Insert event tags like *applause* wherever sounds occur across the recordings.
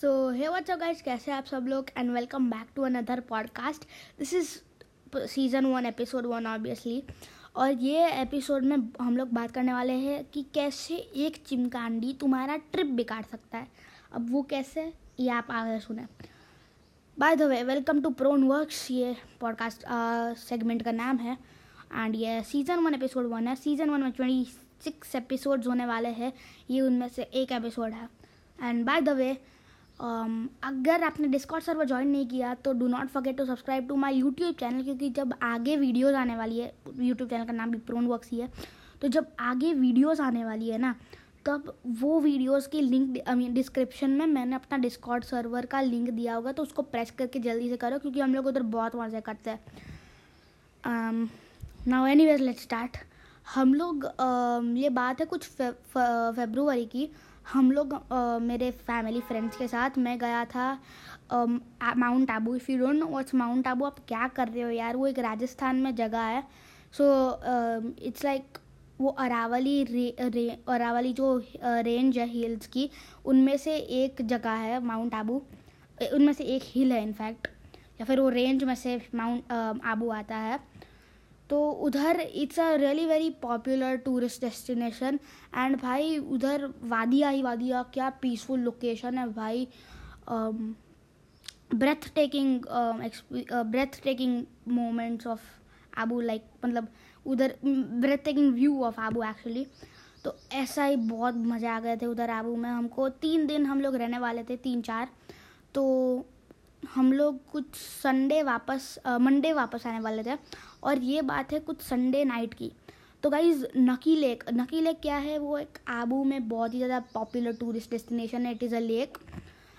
So hey what's up guys कैसे आप सब लोग? And welcome back to another podcast this is season one episode one obviously और ये एपिसोड में हम लोग बात करने वाले हैं कि कैसे एक चिमकांडी तुम्हारा ट्रिप बिगाड़ सकता है। अब वो कैसे, ये आप आगे सुने। By the way welcome to prone works ये पॉडकास्ट सेगमेंट का नाम है। एंड ये सीज़न वन एपिसोड वन है। सीज़न वन में ट्वेंटी सिक्स एपिसोड्स होने वाले हैं। ये उनमें से एक एपिसोड है। एंड बाय द वे अगर आपने डिस्कॉर्ड सर्वर ज्वाइन नहीं किया तो do not forget to subscribe to my YouTube channel क्योंकि जब आगे वीडियोस आने वाली है यूट्यूब चैनल का नाम भी प्रोन वर्क्स ही है तो जब आगे वीडियोस आने वाली है ना तब वो वीडियोस की लिंक डिस्क्रिप्शन में मैंने अपना डिस्कॉर्ड सर्वर का लिंक दिया होगा तो उसको प्रेस करके जल्दी से करो क्योंकि हम लोग उधर बहुत मज़े करते हैं। Now anyways let start हम लोग uh, ये बात है कुछ फे, फेब्रुवरी की हम लोग मेरे फैमिली फ्रेंड्स के साथ मैं गया था mount Abu if you don't know what's mount Abu आप क्या कर रहे हो यार? वो एक राजस्थान में जगह है। सो इट्स लाइक वो अरावली रे, रे अरावली जो रेंज है हिल्स की उनमें से एक जगह है माउंट आबू उनमें से एक हिल है इनफैक्ट या फिर वो रेंज में से माउंट आबू आता है। तो उधर it's a really very popular tourist destination and भाई उधर वादिया ही वादिया, क्या पीसफुल लोकेशन है भाई। Breathtaking breathtaking moments of Abu like मतलब उधर breathtaking view of Abu actually तो ऐसा ही बहुत मज़ा आ गए थे उधर आबू में। हमको तीन दिन हम लोग रहने वाले थे, तीन चार। तो हम लोग कुछ संडे वापस मंडे वापस आने वाले थे और ये बात है कुछ संडे नाइट की। तो गाइज़ नकी लेक नकी लेक क्या है? वो एक आबू में बहुत ही ज़्यादा पॉपुलर टूरिस्ट डेस्टिनेशन है it is a lake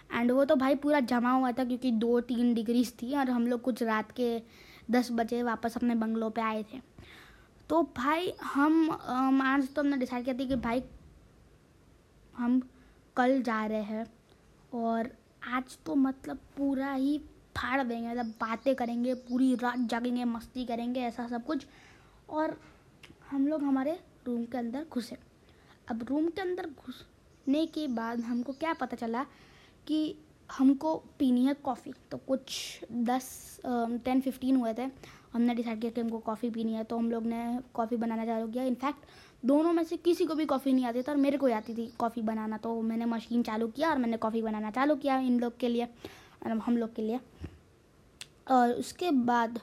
and वो तो भाई पूरा जमा हुआ था क्योंकि दो तीन डिग्रीज थी और हम लोग कुछ रात के दस बजे वापस अपने बंगलों पे आए थे। तो भाई हम आज तो हमने डिसाइड किया था कि भाई हम कल जा रहे हैं और आज तो मतलब पूरा ही फाड़ देंगे मतलब बातें करेंगे, पूरी रात जागेंगे, मस्ती करेंगे, ऐसा सब कुछ। और हम लोग हमारे रूम के अंदर घुसे। अब रूम के अंदर घुसने के बाद हमको क्या पता चला कि हमको पीनी है कॉफ़ी। तो कुछ दस टेन फिफ्टीन हुए थे। हमने डिसाइड किया कि हमको कॉफ़ी पीनी है तो हम लोग ने कॉफ़ी बनाना चालू किया। इनफैक्ट दोनों में से किसी को भी कॉफ़ी नहीं आती थी और मेरे को आती थी कॉफ़ी बनाना। तो मैंने मशीन चालू किया और मैंने कॉफ़ी बनाना चालू किया इन लोग के लिए हम लोग के लिए। और उसके बाद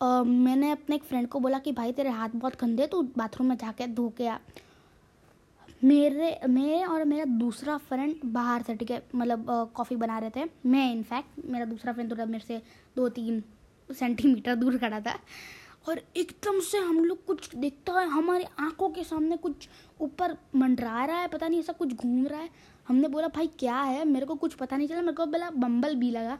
मैंने अपने एक फ्रेंड को बोला कि, भाई, तेरे हाथ बहुत गंदे तो बाथरूम में जाके धो के आ। मेरे, मैं और मेरा दूसरा फ्रेंड बाहर से ठीक है मतलब कॉफ़ी बना रहे थे। मैं इनफैक्ट मेरा दूसरा फ्रेंड थोड़ा मेरे से दो तीन सेंटीमीटर दूर खड़ा था। और एकदम से हम लोग कुछ देखता है, हमारी आँखों के सामने कुछ ऊपर मंडरा रहा है, पता नहीं ऐसा कुछ घूम रहा है। हमने बोला, भाई, क्या है? मेरे को कुछ पता नहीं चला। मेरे को बोला, बम्बल भी लगा।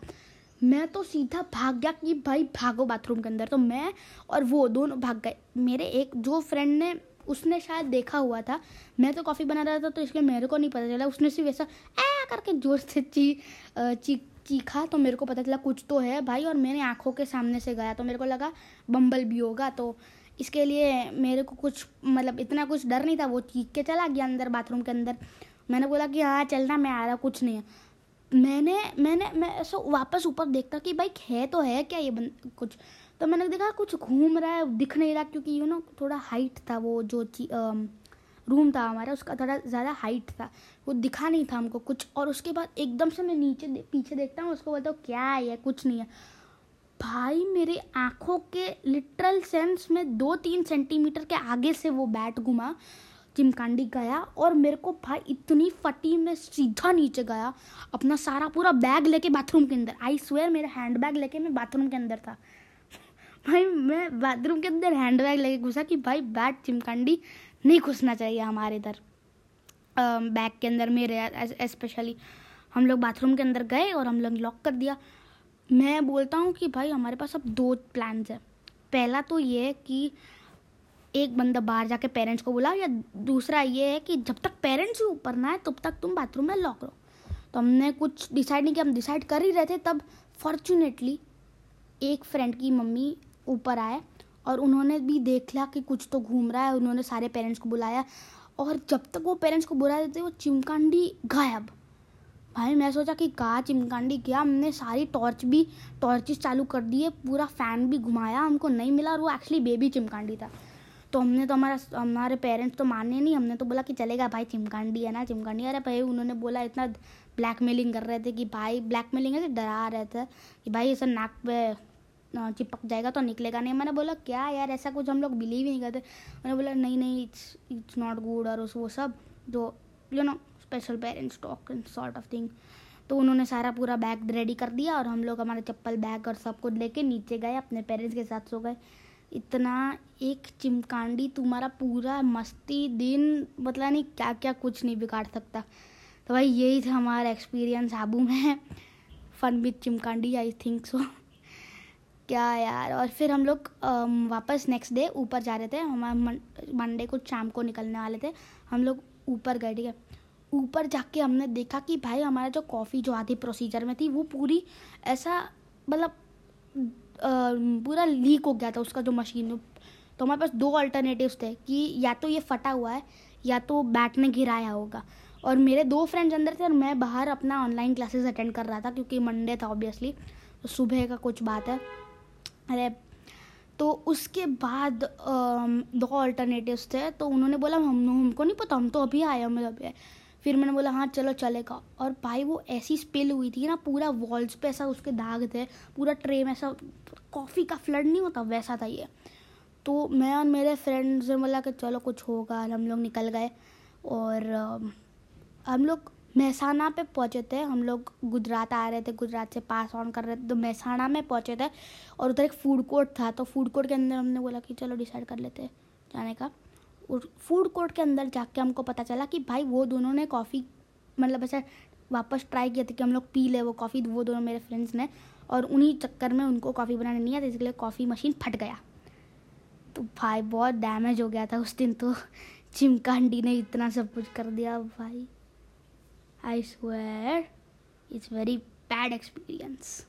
मैं तो सीधा भाग गया कि, भाई, भागो बाथरूम के अंदर। तो मैं और वो दोनों भाग गए। मेरे एक, जो फ्रेंड ने, उसने शायद देखा हुआ था। मैं तो कॉफ़ी बना रहा था तो इसलिए मेरे को नहीं पता चला। उसने सिर्फ़ ऐसा, ऐ! करके ज़ोर से ची ची चीखा तो मेरे को पता चला कुछ तो है भाई, और मैंने आँखों के सामने से गया। तो मेरे को लगा बम्बल भी होगा तो इसके लिए मेरे को कुछ मतलब इतना कुछ डर नहीं था। वो चीख के चला गया अंदर, बाथरूम के अंदर। मैंने बोला कि हाँ चलना मैं आ रहा, कुछ नहीं है। मैंने मैंने, मैं ऐसा वापस ऊपर देखता कि भाई, है तो है क्या ये बन, कुछ? तो मैंने देखा कुछ घूम रहा है, दिख नहीं रहा, क्योंकि यू नो थोड़ा हाइट था वो, जो रूम था हमारा उसका थोड़ा ज़्यादा हाइट था। वो दिखा नहीं था हमको कुछ। और उसके बाद एकदम से मैं नीचे दे, पीछे देखता हूँ उसको बोलता हूँ क्या है ये? कुछ नहीं है। भाई मेरे आँखों के लिटरल सेंस में दो तीन सेंटीमीटर के आगे से वो बैट घुमा चिमकांडी गया। और मेरे को भाई इतनी फटी में सीधा नीचे गया। अपना सारा पूरा बैग लेके बाथरूम के अंदर। आई स्वेयर मेरा हैंड बैग लेके मैं बाथरूम के अंदर था। *laughs* भाई मैं बाथरूम के अंदर हैंड बैग लेके घुसा कि भाई बैट चिमकांडी नहीं घुसना चाहिए हमारे इधर। बैग के अंदर मेरे स्पेशली हम लोग बाथरूम के अंदर गए और हम लोग लॉक कर दिया। मैं बोलता हूँ कि भाई हमारे पास अब दो प्लान्स है। पहला तो ये है कि एक बंदा बाहर जाके पेरेंट्स को बुलाओ या दूसरा ये है कि जब तक पेरेंट्स ही ऊपर ना है तब तक तुम बाथरूम में लॉक रहो। तो हमने कुछ डिसाइड नहीं किया, हम डिसाइड कर ही रहे थे, तब फॉर्चुनेटली एक फ्रेंड की मम्मी ऊपर आए। और उन्होंने भी देख लिया कि कुछ तो घूम रहा है, उन्होंने सारे पेरेंट्स को बुलाया और जब तक वो पेरेंट्स को बुला देते, वो चिमकांडी गायब। भाई, मैं सोचा कि कहा चिमकांडी गया, हमने सारी टॉर्च भी टॉर्चेस चालू कर दिए, पूरा फ़ैन भी घुमाया, हमको नहीं मिला और वो एक्चुअली बेबी चिमकांडी था। तो हमने तो हमारा, हमारे पेरेंट्स तो माने नहीं, हमने तो बोला कि चलेगा भाई, चिमकांडी है ना, चिमकांडी। अरे भाई, उन्होंने बोला इतना ब्लैकमेलिंग कर रहे थे कि भाई ब्लैकमेलिंग है डरा रहे थे कि भाई ऐसा नाक पे चिपक जाएगा तो निकलेगा नहीं। मैंने बोला, क्या यार, ऐसा कुछ हम लोग बिलीव ही नहीं करते। मैंने बोला, नहीं नहीं इट्स इट्स नॉट गुड और उस, वो सब जो you know special parents talk and sort of thing तो उन्होंने सारा पूरा बैग रेडी कर दिया और हम लोग हमारे चप्पल बैग और सब कुछ लेके नीचे गए, अपने पेरेंट्स के साथ सो गए। इतना एक चिमकांडी तुम्हारा पूरा मस्ती दिन मतलब नहीं क्या क्या कुछ नहीं बिगाड़ सकता। तो भाई, यही था हमारा एक्सपीरियंस आबू में *laughs* फन विथ चिमकांडी आई थिंक सो क्या यार? और फिर हम लोग वापस नेक्स्ट डे ऊपर जा रहे थे। हमारे मंडे को शाम को निकलने वाले थे। हम लोग ऊपर गए, ठीक है? ऊपर जाके हमने देखा कि भाई हमारा जो कॉफ़ी जो आधी प्रोसीजर में थी, वो पूरी ऐसा मतलब पूरा लीक हो गया था उसका जो मशीन तो हमारे पास दो अल्टरनेटिव्स थे कि या तो ये फटा हुआ है, या तो बैट ने गिराया होगा। और मेरे दो फ्रेंड्स अंदर थे और मैं बाहर अपना ऑनलाइन क्लासेस अटेंड कर रहा था, क्योंकि मंडे था ऑब्वियसली तो सुबह का कुछ बात है। अरे तो उसके बाद दो अल्टरनेटिव्स थे तो उन्होंने बोला, हम, हमको नहीं पता, हम तो अभी आए हम अभी आए फिर मैंने बोला हाँ चलो, चलेगा। और भाई, वो ऐसी स्पिल हुई थी ना, पूरा वॉल्स पे ऐसा उसके दाग थे, पूरा ट्रे में ऐसा कॉफ़ी का फ्लड नहीं होता, वैसा था ये। तो मैं और मेरे फ्रेंड्स ने बोला कि, चलो, कुछ होगा, हम लोग निकल गए। और हम लोग महसाना पे पहुँचे थे, हम लोग गुजरात आ रहे थे, गुजरात से पास ऑन कर रहे थे तो महसाना में पहुँचे थे और उधर एक फ़ूड कोर्ट था तो फ़ूड कोर्ट के अंदर हमने बोला कि चलो डिसाइड कर लेते जाने का। और फ़ूड कोर्ट के अंदर जाके हमको पता चला कि भाई वो दोनों ने कॉफ़ी मतलब ऐसा वापस ट्राई किया था कि हम लोग पी ले वो कॉफ़ी वो दोनों मेरे फ्रेंड्स ने और उन्हीं चक्कर में उनको कॉफ़ी बनाने नहीं आता इसलिए कॉफ़ी मशीन फट गया। तो भाई बहुत डैमेज हो गया था उस दिन तो चिमकांडी ने इतना सब कुछ कर दिया भाई। I swear it's very bad experience.